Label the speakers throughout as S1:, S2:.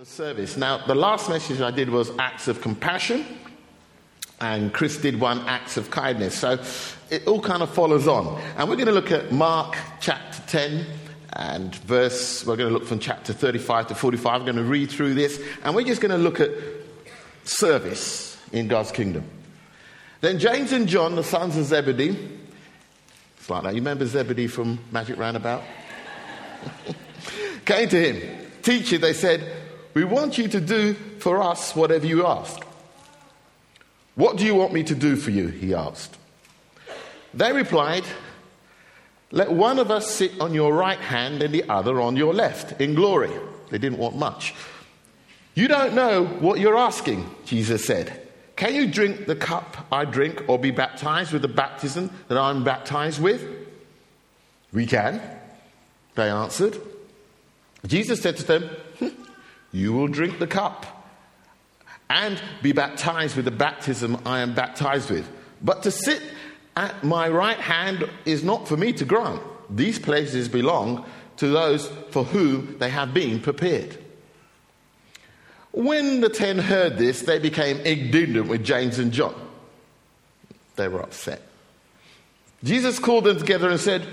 S1: of service. Now, the last message I did was acts of compassion, and Chris did one acts of kindness. So it all kind of follows on. And we're going to look at Mark chapter 10 and verse, we're going to look from chapter 35 to 45. We're going to read through this, and we're just going to look at service in God's kingdom. Then James and John, the sons of Zebedee, it's like that. You remember Zebedee from Magic Roundabout? Came to him. Teacher, they said, we want you to do for us whatever you ask. What do you want me to do for you? He asked. They replied, Let one of us sit on your right hand and the other on your left in glory. They didn't want much. You don't know what you're asking, Jesus said. Can you drink the cup I drink or be baptized with the baptism that I'm baptized with? We can, they answered. Jesus said to them, hmm, you will drink the cup and be baptized with the baptism I am baptized with. But to sit at my right hand is not for me to grant. These places belong to those for whom they have been prepared. When the ten heard this, they became indignant with James and John. They were upset. Jesus called them together and said,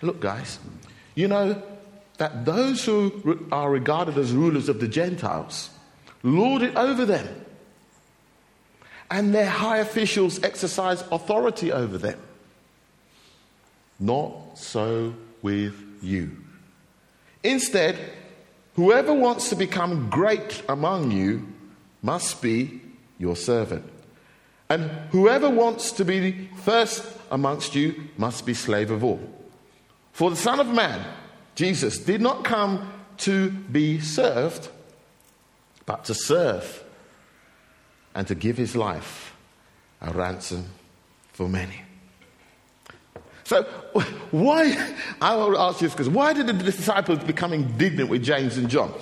S1: Look, guys, you know, that those who are regarded as rulers of the Gentiles lord it over them, and their high officials exercise authority over them. Not so with you. Instead, whoever wants to become great among you must be your servant. And whoever wants to be first amongst you must be slave of all. For the Son of Man Jesus did not come to be served, but to serve and to give his life a ransom for many. So, why, I will ask you this because why did the disciples become indignant with James and John?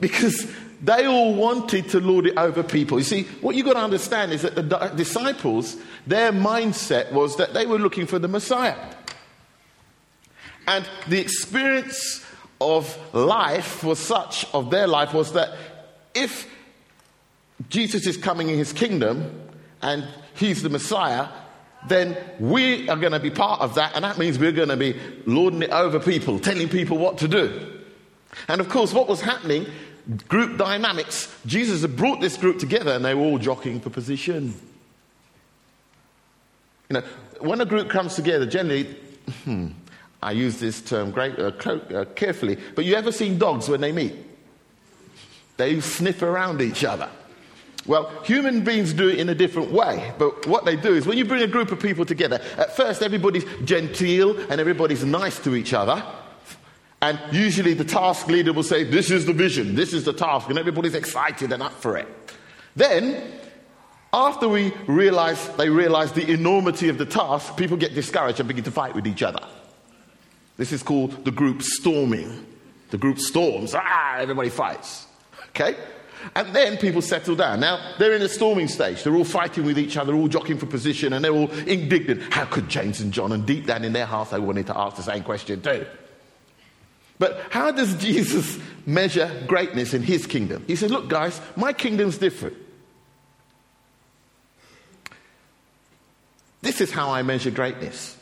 S1: Because they all wanted to lord it over people. You see, what you've got to understand is that the disciples, their mindset was that they were looking for the Messiah. And the experience of life was such, of their life, was that if Jesus is coming in his kingdom and he's the Messiah, then we are going to be part of that, and that means we're going to be lording it over people, telling people what to do. And of course, what was happening, group dynamics, Jesus had brought this group together and they were all jockeying for position. You know, when a group comes together, generally, hmm, I use this term great, uh, uh, carefully, but you ever seen dogs when they meet? They sniff around each other. Well, human beings do it in a different way, but what they do is when you bring a group of people together, at first everybody's genteel and everybody's nice to each other. And usually the task leader will say, This is the vision, this is the task, and everybody's excited and up for it. Then, after we realize, they realize the enormity of the task, people get discouraged and begin to fight with each other. This is called the group storming. The group storms, ah, everybody fights. Okay? And then people settle down. Now, they're in the storming stage. They're all fighting with each other, all jockeying for position, and they're all indignant. How could James and John? And deep down in their hearts, they wanted to ask the same question too. But how does Jesus measure greatness in his kingdom? He says, Look, guys, my kingdom's different. This is how I measure greatness.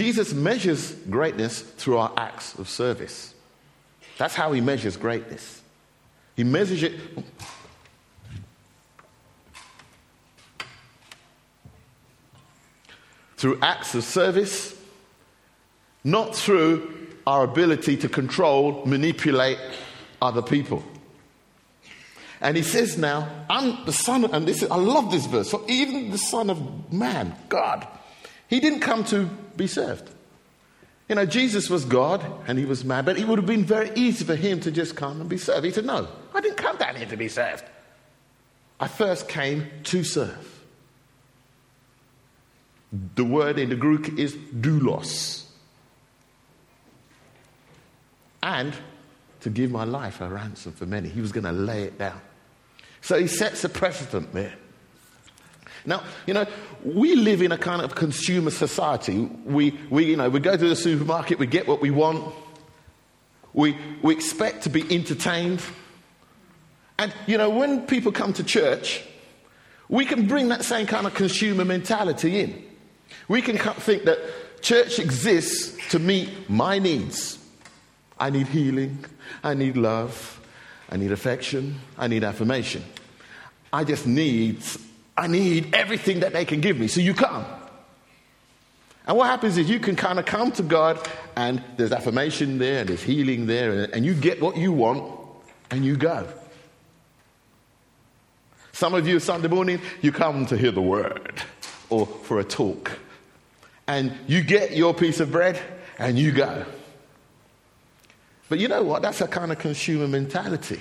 S1: Jesus measures greatness through our acts of service. That's how he measures greatness. He measures it. Through acts of service, not through our ability to control, manipulate other people. And he says now, I'm the son, of, and this is, I love this verse. So even the son of man, God, he didn't come to be served. You know, Jesus was God and he was man, but it would have been very easy for him to just come and be served. He said, No, I didn't come down here to be served. I first came to serve. The word in the Greek is doulos. And to give my life a ransom for many. He was going to lay it down. So he sets a precedent there. Now, you know, we live in a kind of consumer society. We, we, you know, we go to the supermarket, we get what we want. We, we expect to be entertained. And, you know, when people come to church, we can bring that same kind of consumer mentality in. We can think that church exists to meet my needs. I need healing. I need love. I need affection. I need affirmation. I just need, I need everything that they can give me. So you come. And what happens is you can kind of come to God and there's affirmation there and there's healing there and you get what you want and you go. Some of you Sunday morning, you come to hear the word or for a talk. And you get your piece of bread and you go. But you know what? That's a kind of consumer mentality.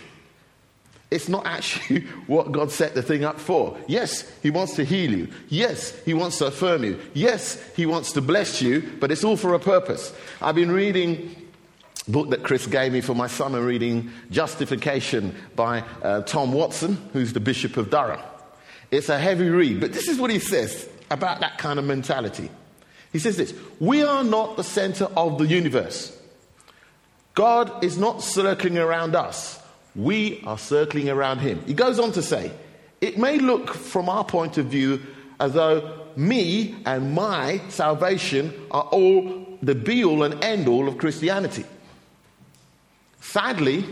S1: It's not actually what God set the thing up for. Yes, He wants to heal you. Yes, He wants to affirm you. Yes, He wants to bless you, but it's all for a purpose. I've been reading a book that Chris gave me for my summer reading, Justification by uh, Tom Watson, who's the Bishop of Durham. It's a heavy read, but this is what he says about that kind of mentality. He says this We are not the center of the universe. God is not circling around us, we are circling around Him. He goes on to say, It may look from our point of view as though me and my salvation are all the be all and end all of Christianity. Sadly,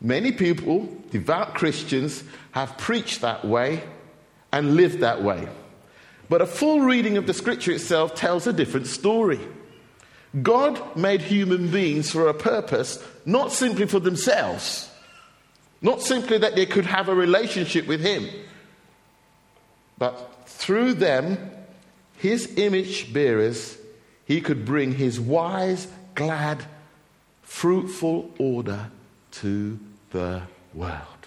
S1: many people, devout Christians, have preached that way and lived that way. But a full reading of the scripture itself tells a different story. God made human beings for a purpose, not simply for themselves, not simply that they could have a relationship with Him, but through them, His image bearers, He could bring His wise, glad, fruitful order to the world.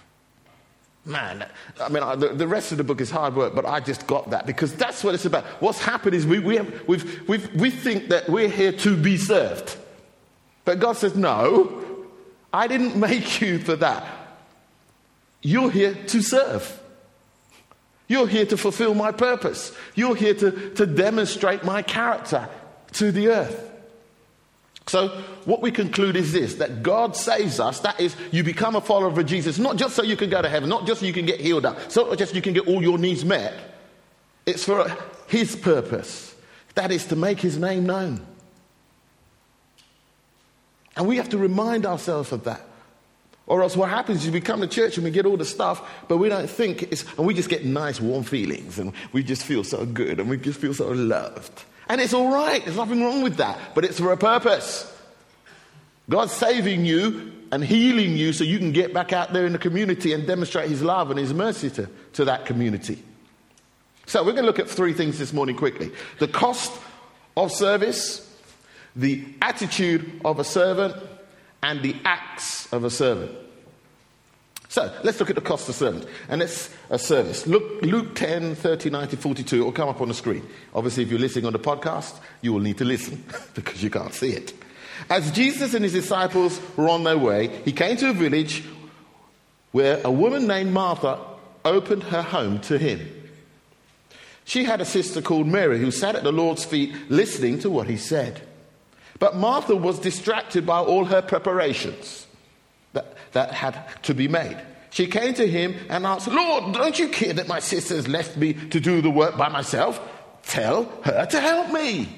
S1: Man, I mean, the, the, rest of the book is hard work, but I just got that because that's what it's about. What's happened is we, we, have, we've, we've, we think that we're here to be served. But God says, no, I didn't make you for that. You're here to serve. You're here to fulfill my purpose. You're here to, to demonstrate my character to the earth. So, what we conclude is this that God saves us. That is, you become a follower of Jesus, not just so you can go to heaven, not just so you can get healed up, so just so you can get all your needs met. It's for His purpose. That is to make His name known. And we have to remind ourselves of that. Or else what happens is we come to church and we get all the stuff, but we don't think it's, and we just get nice warm feelings and we just feel so good and we just feel so loved. And it's all right, there's nothing wrong with that, but it's for a purpose. God's saving you and healing you so you can get back out there in the community and demonstrate His love and His mercy to, to that community. So, we're going to look at three things this morning quickly the cost of service, the attitude of a servant, and the acts of a servant. So let's look at the cost of service. And it's a service. Look, Luke 10, 39 to 42. It will come up on the screen. Obviously, if you're listening on the podcast, you will need to listen because you can't see it. As Jesus and his disciples were on their way, he came to a village where a woman named Martha opened her home to him. She had a sister called Mary who sat at the Lord's feet listening to what he said. But Martha was distracted by all her preparations that, that had to be made. She came to him and asked, Lord, don't you care that my sister has left me to do the work by myself? Tell her to help me.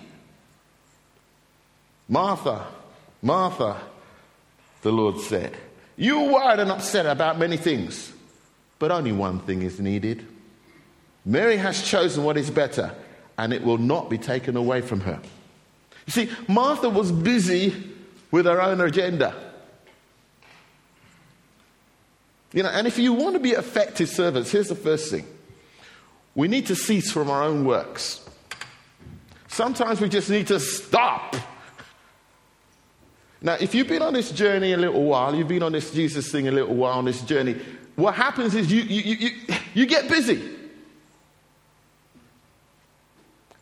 S1: Martha, Martha, the Lord said, You're worried and upset about many things, but only one thing is needed. Mary has chosen what is better, and it will not be taken away from her. You see, Martha was busy with her own agenda. You know, and if you want to be effective servants, here's the first thing we need to cease from our own works. Sometimes we just need to stop. Now, if you've been on this journey a little while, you've been on this Jesus thing a little while on this journey, what happens is you, you, you, you get busy.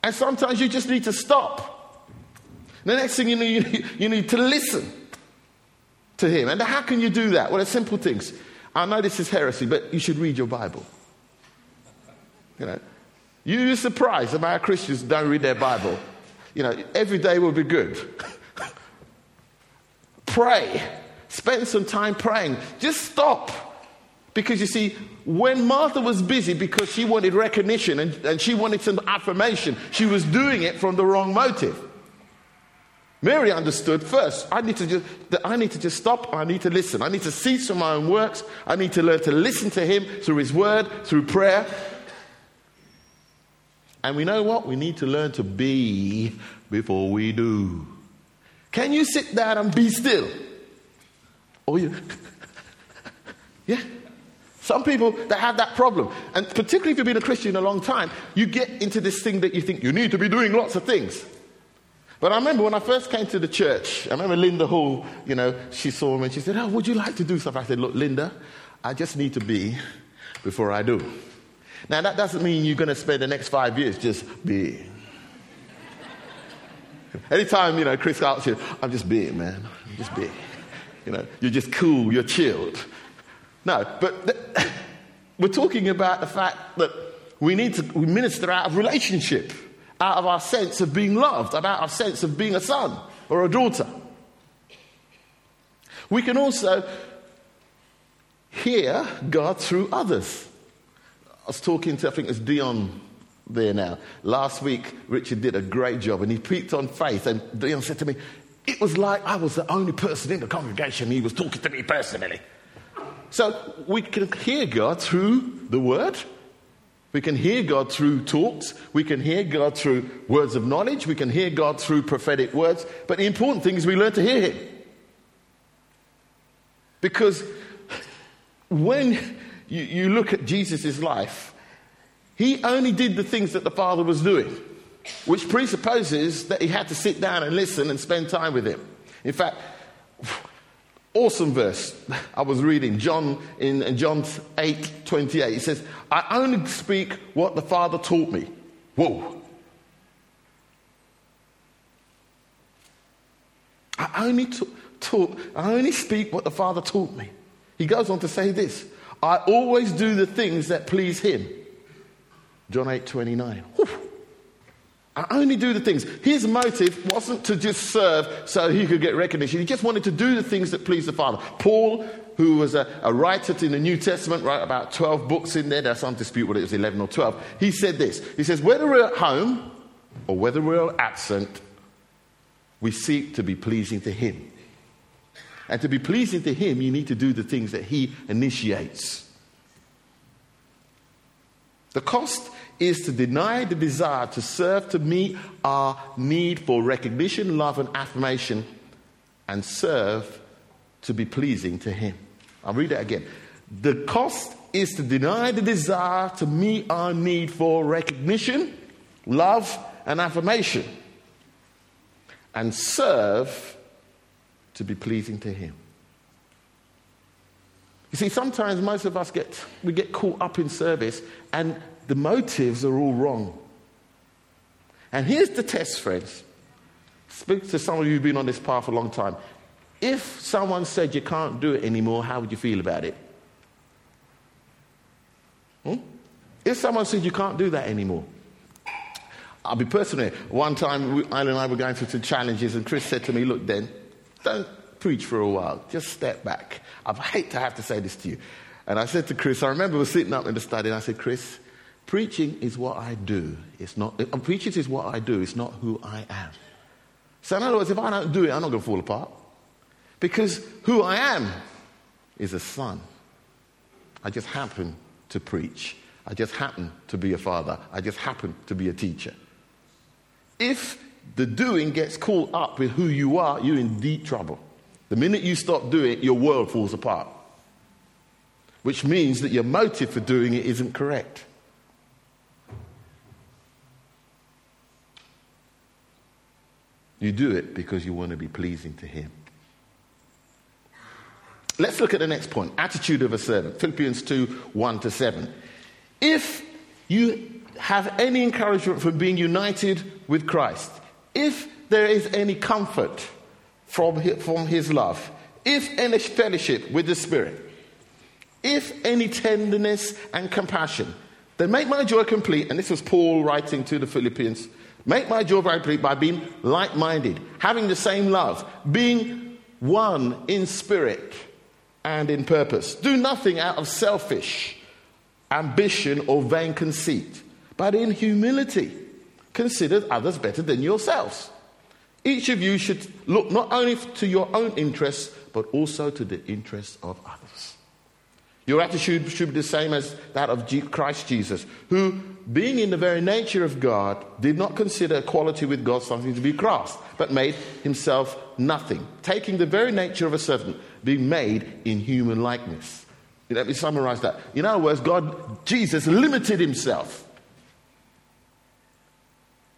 S1: And sometimes you just need to stop. The next thing you need, you need to listen to Him. And how can you do that? Well, it's simple things. I know this is heresy, but you should read your Bible. You know, you're surprised about Christians don't read their Bible. You know, every day will be good. pray. Spend some time praying. Just stop. Because you see, when Martha was busy because she wanted recognition and, and she wanted some affirmation, she was doing it from the wrong motive. Mary understood first, I need to just, I need to just stop, I need to listen. I need to cease from my own works. I need to learn to listen to him through his word, through prayer. And we know what? We need to learn to be before we do. Can you sit down and be still? Oh, you. yeah. Some people that have that problem, and particularly if you've been a Christian a long time, you get into this thing that you think you need to be doing lots of things. But I remember when I first came to the church, I remember Linda Hall, you know, she saw me and she said, Oh, would you like to do stuff? I said, Look, Linda, I just need to be before I do. Now, that doesn't mean you're going to spend the next five years just being. Anytime, you know, Chris asks you, I'm just being, man. I'm just being. You know, you're just cool, you're chilled. No, but th- we're talking about the fact that we need to we minister out of relationship, out of our sense of being loved, about our sense of being a son or a daughter. We can also hear God through others. I was talking to, I think it's Dion there now. Last week, Richard did a great job and he preached on faith. And Dion said to me, It was like I was the only person in the congregation. He was talking to me personally. So we can hear God through the word. We can hear God through talks. We can hear God through words of knowledge. We can hear God through prophetic words. But the important thing is we learn to hear Him. Because when you, you look at Jesus' life, He only did the things that the Father was doing, which presupposes that He had to sit down and listen and spend time with Him. In fact, Awesome verse. I was reading John in John 8 28. It says, I only speak what the Father taught me. Whoa. I only taught, I only speak what the Father taught me. He goes on to say this I always do the things that please Him. John 8 29. Whew. I only do the things. His motive wasn't to just serve so he could get recognition. He just wanted to do the things that pleased the Father. Paul, who was a, a writer in the New Testament, wrote about 12 books in there. There's some dispute whether it was 11 or 12. He said this He says, Whether we're at home or whether we're absent, we seek to be pleasing to Him. And to be pleasing to Him, you need to do the things that He initiates. The cost is to deny the desire to serve to meet our need for recognition, love, and affirmation, and serve to be pleasing to Him. I'll read that again. The cost is to deny the desire to meet our need for recognition, love, and affirmation, and serve to be pleasing to Him. You see, sometimes most of us get, we get caught up in service and the motives are all wrong. And here's the test, friends. Speak to some of you who've been on this path a long time. If someone said you can't do it anymore, how would you feel about it? Hmm? If someone said you can't do that anymore, I'll be personal. One time, Eileen and I were going through some challenges, and Chris said to me, Look, then, don't preach for a while. Just step back. I hate to have to say this to you. And I said to Chris, I remember we were sitting up in the study, and I said, Chris, Preaching is what I do. It's not, preaching is what I do. It's not who I am. So, in other words, if I don't do it, I'm not going to fall apart. Because who I am is a son. I just happen to preach. I just happen to be a father. I just happen to be a teacher. If the doing gets caught up with who you are, you're in deep trouble. The minute you stop doing it, your world falls apart. Which means that your motive for doing it isn't correct. You do it because you want to be pleasing to Him. Let's look at the next point attitude of a servant. Philippians 2 1 to 7. If you have any encouragement from being united with Christ, if there is any comfort from his, from his love, if any fellowship with the Spirit, if any tenderness and compassion, then make my joy complete. And this was Paul writing to the Philippians Make my joy very complete by being like minded, having the same love, being one in spirit and in purpose. Do nothing out of selfish ambition or vain conceit, but in humility consider others better than yourselves. Each of you should look not only to your own interests, but also to the interests of others. Your attitude should be the same as that of Christ Jesus, who, being in the very nature of God, did not consider equality with God something to be grasped, but made himself nothing, taking the very nature of a servant, being made in human likeness. Let me summarize that. In other words, God, Jesus limited himself.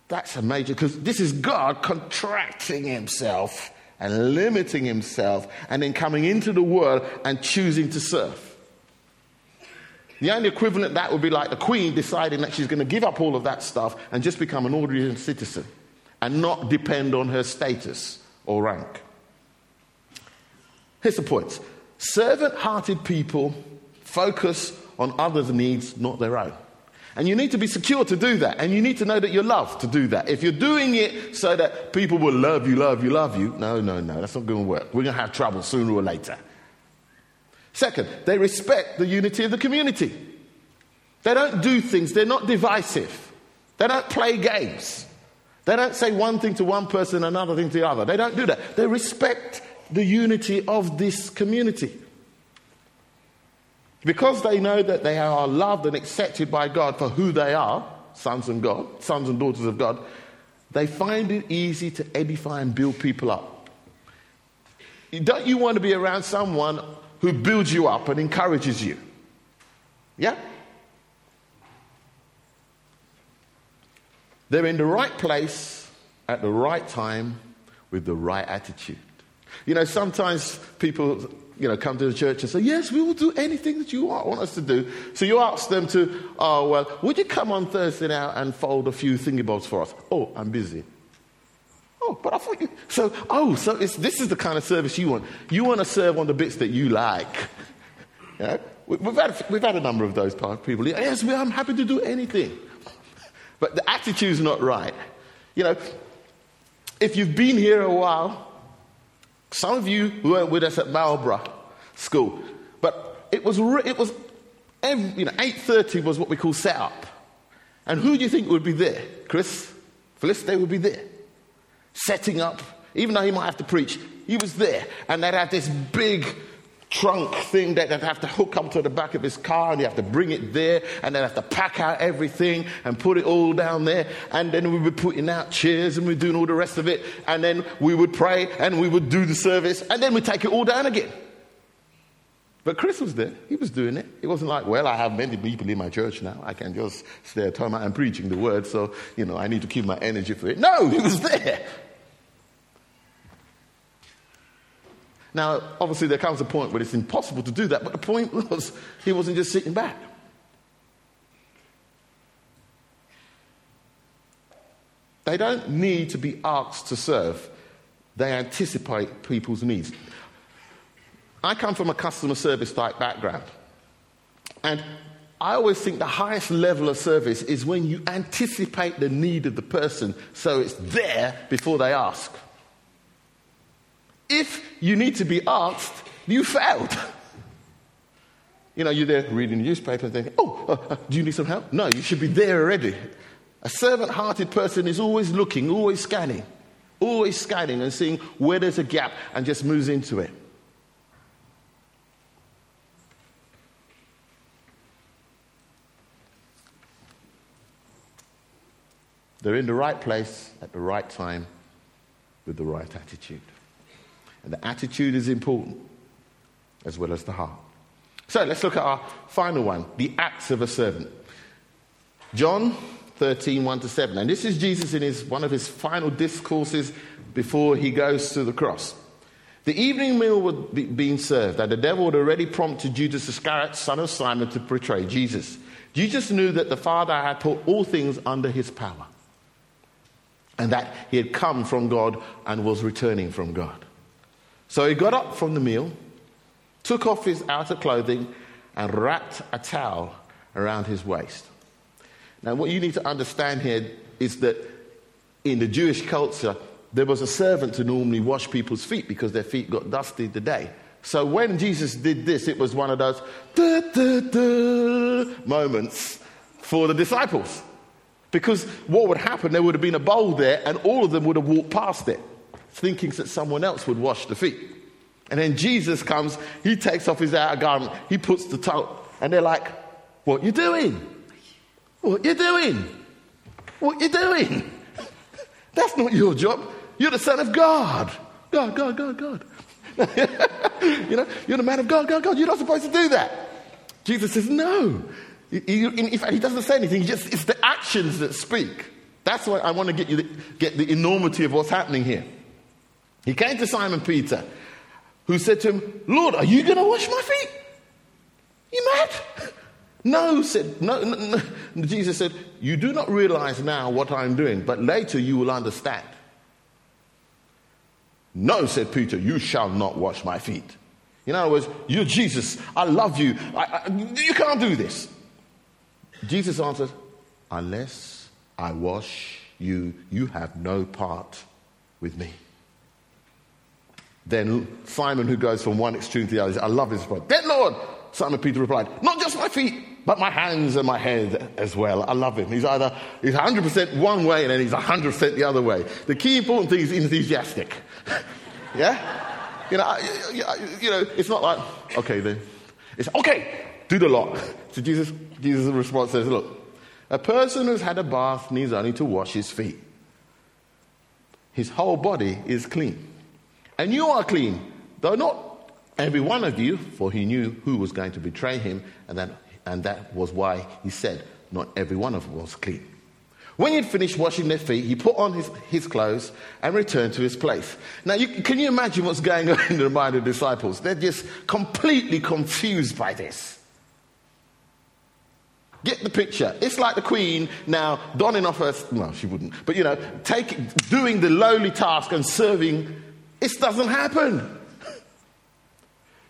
S1: That's a major, because this is God contracting himself and limiting himself and then coming into the world and choosing to serve. The only equivalent that would be like the Queen deciding that she's going to give up all of that stuff and just become an ordinary citizen and not depend on her status or rank. Here's the point servant hearted people focus on others' needs, not their own. And you need to be secure to do that. And you need to know that you're loved to do that. If you're doing it so that people will love you, love you, love you, no, no, no, that's not going to work. We're going to have trouble sooner or later. Second, they respect the unity of the community. They don't do things, they're not divisive. They don't play games. They don't say one thing to one person, another thing to the other. They don't do that. They respect the unity of this community. Because they know that they are loved and accepted by God for who they are, sons and God, sons and daughters of God, they find it easy to edify and build people up. Don't you want to be around someone who builds you up and encourages you. Yeah? They're in the right place at the right time with the right attitude. You know, sometimes people, you know, come to the church and say, Yes, we will do anything that you want, us to do. So you ask them to, Oh, well, would you come on Thursday now and fold a few thingy bobs for us? Oh, I'm busy. Oh, but I thought you. So, oh, so this is the kind of service you want. You want to serve on the bits that you like. Yeah? We've, had, we've had a number of those people. Yes, I'm happy to do anything. But the attitude's not right. You know, if you've been here a while, some of you weren't with us at Marlborough School, but it was, it was every, you know, 8.30 was what we call set up. And who do you think would be there? Chris? Felicity would be there setting up, even though he might have to preach, he was there. And they'd have this big trunk thing that they'd have to hook up to the back of his car and you have to bring it there and then have to pack out everything and put it all down there and then we would be putting out chairs and we're doing all the rest of it and then we would pray and we would do the service and then we'd take it all down again but Chris was there. He was doing it. It wasn't like, well, I have many people in my church now. I can just stay at home and preaching the word, so, you know, I need to keep my energy for it. No, he was there. Now, obviously, there comes a point where it's impossible to do that, but the point was he wasn't just sitting back. They don't need to be asked to serve, they anticipate people's needs. I come from a customer service type background, and I always think the highest level of service is when you anticipate the need of the person so it's there before they ask. If you need to be asked, you failed. You know, you're there reading the newspaper and thinking, oh, uh, uh, do you need some help? No, you should be there already. A servant hearted person is always looking, always scanning, always scanning and seeing where there's a gap and just moves into it. They're in the right place at the right time with the right attitude. And the attitude is important as well as the heart. So let's look at our final one the acts of a servant. John 13, 1 to 7. And this is Jesus in his, one of his final discourses before he goes to the cross. The evening meal was being served, and the devil had already prompted Judas Iscariot, son of Simon, to betray Jesus. Jesus knew that the Father had put all things under his power, and that he had come from God and was returning from God. So he got up from the meal, took off his outer clothing, and wrapped a towel around his waist. Now, what you need to understand here is that in the Jewish culture, there was a servant to normally wash people's feet because their feet got dusty the day. So when Jesus did this, it was one of those duh, duh, duh moments for the disciples. Because what would happen, there would have been a bowl there, and all of them would have walked past it, thinking that someone else would wash the feet. And then Jesus comes, he takes off his outer garment, he puts the towel, and they're like, What you doing? What you doing? What you doing? That's not your job. You're the son of God. God, God, God, God. you know, you're the man of God, God, God. You're not supposed to do that. Jesus says, No. In fact, he doesn't say anything. He just, it's the actions that speak. That's why I want to get you the, get the enormity of what's happening here. He came to Simon Peter, who said to him, Lord, are you going to wash my feet? You mad? No, said no, no, no. Jesus said, You do not realize now what I'm doing, but later you will understand. No, said Peter, you shall not wash my feet. In other words, you're Jesus. I love you. I, I, you can't do this. Jesus answered, Unless I wash you, you have no part with me. Then Simon, who goes from one extreme to the other, I love his response. Then, Lord, Simon Peter replied, Not just my feet, but my hands and my head as well. I love him. He's either he's 100% one way and then he's 100% the other way. The key important thing is enthusiastic. yeah? You know, you know, it's not like, okay then. It's okay, do the lot. So Jesus, Jesus' response says, look, a person who's had a bath needs only to wash his feet. His whole body is clean. And you are clean, though not every one of you, for he knew who was going to betray him, and that, and that was why he said, Not every one of us was clean. When he had finished washing their feet, he put on his, his clothes and returned to his place. Now, you, can you imagine what's going on in the mind of the disciples? They're just completely confused by this. Get the picture. It's like the queen now donning off her, no, she wouldn't, but you know, take, doing the lowly task and serving. It doesn't happen.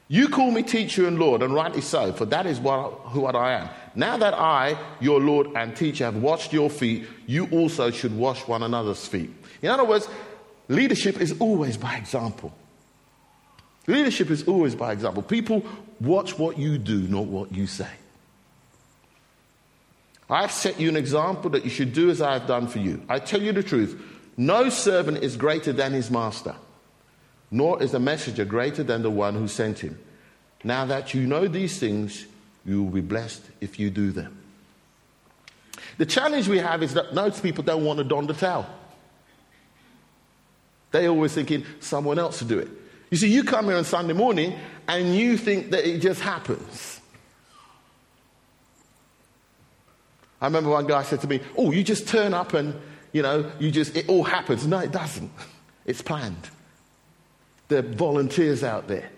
S1: You call me teacher and Lord, and rightly so, for that is what, what I am. Now that I, your Lord and teacher, have washed your feet, you also should wash one another's feet. In other words, leadership is always by example. Leadership is always by example. People watch what you do, not what you say. I've set you an example that you should do as I have done for you. I tell you the truth no servant is greater than his master nor is the messenger greater than the one who sent him. Now that you know these things, you will be blessed if you do them. The challenge we have is that most people don't want to don the towel. They're always thinking someone else to do it. You see, you come here on Sunday morning and you think that it just happens. I remember one guy said to me, Oh, you just turn up and, you know, you just, it all happens. No, it doesn't. It's planned. There are volunteers out there.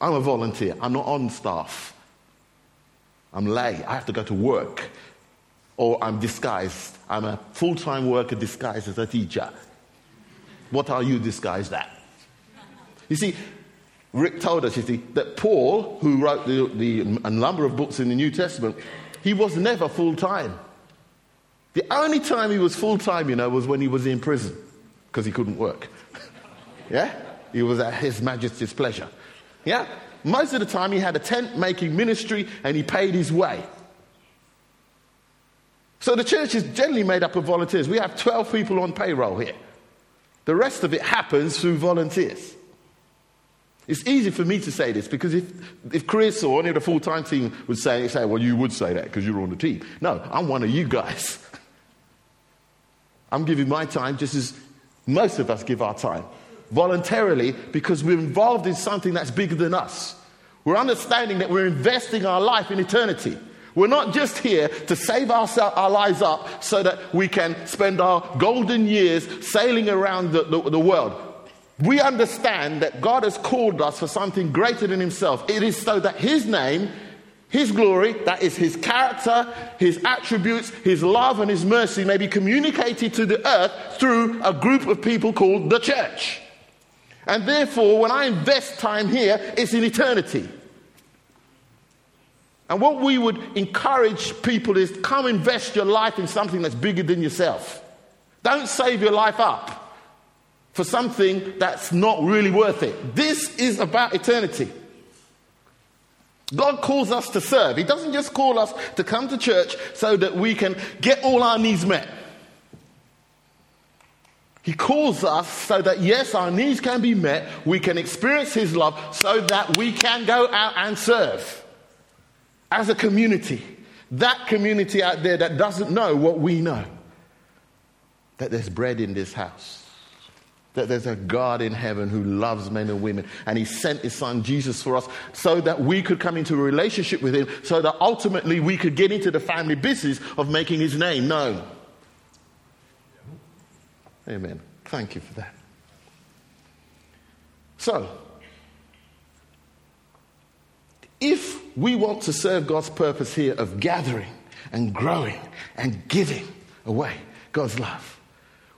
S1: I'm a volunteer. I'm not on staff. I'm lay. I have to go to work. Or I'm disguised. I'm a full time worker disguised as a teacher. What are you disguised at? You see, Rick told us, you see, that Paul, who wrote the, the, a number of books in the New Testament, he was never full time. The only time he was full time, you know, was when he was in prison because he couldn't work. yeah? He was at His Majesty's pleasure. Yeah? Most of the time, he had a tent making ministry and he paid his way. So the church is generally made up of volunteers. We have 12 people on payroll here. The rest of it happens through volunteers. It's easy for me to say this because if, if Chris or any of the full time team would say, say, well, you would say that because you're on the team. No, I'm one of you guys. I'm giving my time just as most of us give our time voluntarily because we're involved in something that's bigger than us. We're understanding that we're investing our life in eternity. We're not just here to save our, our lives up so that we can spend our golden years sailing around the, the, the world. We understand that God has called us for something greater than Himself. It is so that His name, His glory, that is His character, His attributes, His love, and His mercy may be communicated to the earth through a group of people called the church. And therefore, when I invest time here, it's in eternity. And what we would encourage people is come invest your life in something that's bigger than yourself. Don't save your life up for something that's not really worth it. This is about eternity. God calls us to serve. He doesn't just call us to come to church so that we can get all our needs met. He calls us so that, yes, our needs can be met, we can experience His love, so that we can go out and serve as a community. That community out there that doesn't know what we know that there's bread in this house that there's a God in heaven who loves men and women, and He sent His Son Jesus for us so that we could come into a relationship with Him, so that ultimately we could get into the family business of making His name known. Amen. Thank you for that. So, if we want to serve God's purpose here of gathering and growing and giving away God's love,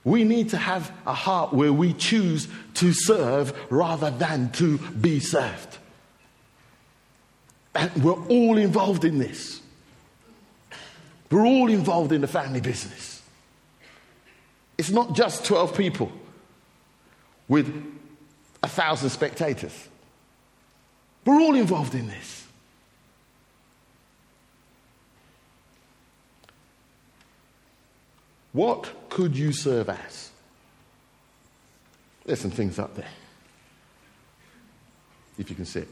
S1: we need to have a heart where we choose to serve rather than to be served. And we're all involved in this. We're all involved in the family business. It's not just 12 people with a thousand spectators. We're all involved in this. What could you serve as? There's some things up there. If you can see it.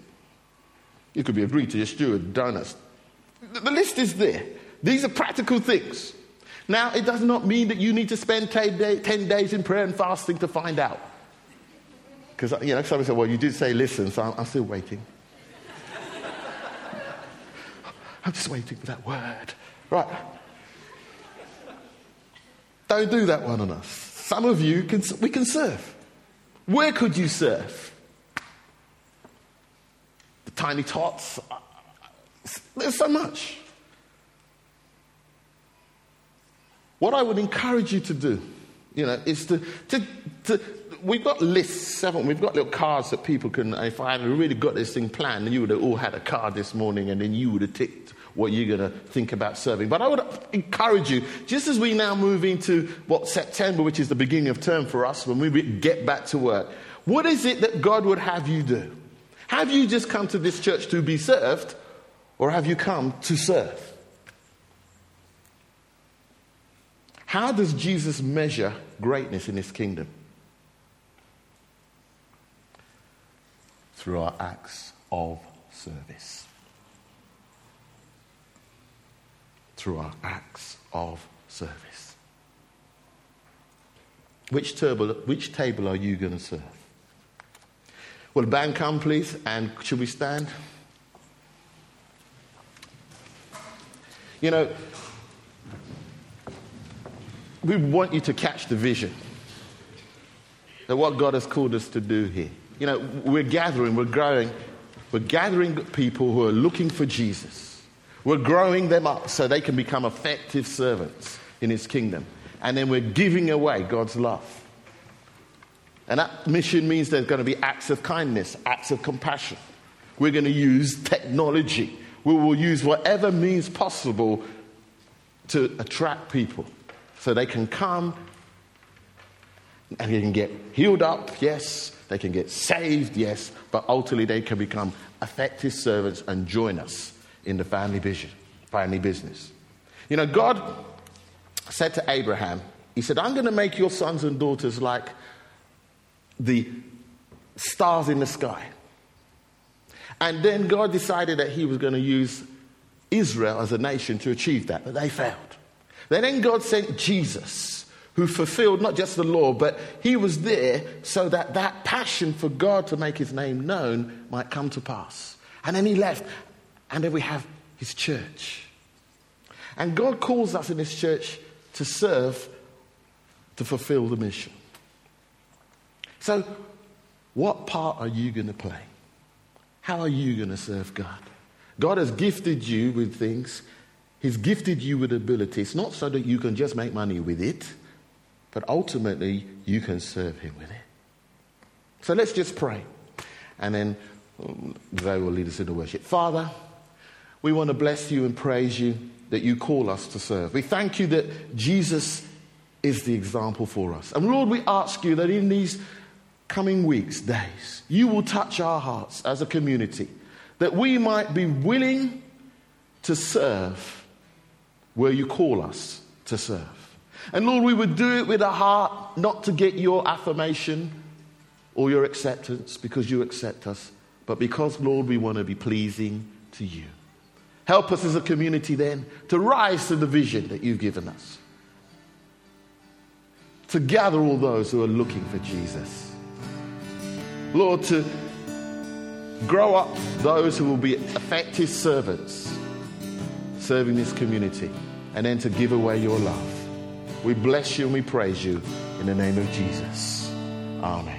S1: You could be a greeter, a steward, donuts. The list is there. These are practical things. Now, it does not mean that you need to spend 10, day, 10 days in prayer and fasting to find out. Because, you know, somebody said, well, you did say listen, so I'm, I'm still waiting. I'm just waiting for that word. Right. Don't do that one on us. Some of you can, we can serve. Where could you serve? The tiny tots. There's so much. What I would encourage you to do, you know, is to, to, to we've got lists, haven't we? We've got little cards that people can, if I had really got this thing planned, then you would have all had a card this morning and then you would have ticked what you're going to think about serving. But I would encourage you, just as we now move into what September, which is the beginning of term for us, when we get back to work, what is it that God would have you do? Have you just come to this church to be served, or have you come to serve? How does Jesus measure greatness in his kingdom? Through our acts of service. through our acts of service. Which table, which table are you going to serve? Will the band come, please? And should we stand? You know, we want you to catch the vision that what God has called us to do here. You know, we're gathering, we're growing, we're gathering people who are looking for Jesus. We're growing them up so they can become effective servants in His kingdom. And then we're giving away God's love. And that mission means there's going to be acts of kindness, acts of compassion. We're going to use technology. We will use whatever means possible to attract people so they can come and they can get healed up, yes. They can get saved, yes. But ultimately, they can become effective servants and join us in the family vision, family business. You know, God said to Abraham, He said, I'm going to make your sons and daughters like the stars in the sky. And then God decided that He was going to use Israel as a nation to achieve that, but they failed. Then God sent Jesus, who fulfilled not just the law, but He was there so that that passion for God to make His name known might come to pass. And then He left. And then we have his church. And God calls us in his church to serve, to fulfill the mission. So, what part are you going to play? How are you going to serve God? God has gifted you with things. He's gifted you with abilities, not so that you can just make money with it, but ultimately you can serve Him with it. So let's just pray. And then um, they will lead us into worship. Father, we want to bless you and praise you that you call us to serve. We thank you that Jesus is the example for us. And Lord, we ask you that in these coming weeks, days, you will touch our hearts as a community, that we might be willing to serve where you call us to serve. And Lord, we would do it with a heart not to get your affirmation or your acceptance because you accept us, but because, Lord, we want to be pleasing to you. Help us as a community then to rise to the vision that you've given us, to gather all those who are looking for Jesus. Lord, to grow up those who will be effective servants serving this community, and then to give away your love. We bless you and we praise you in the name of Jesus. Amen.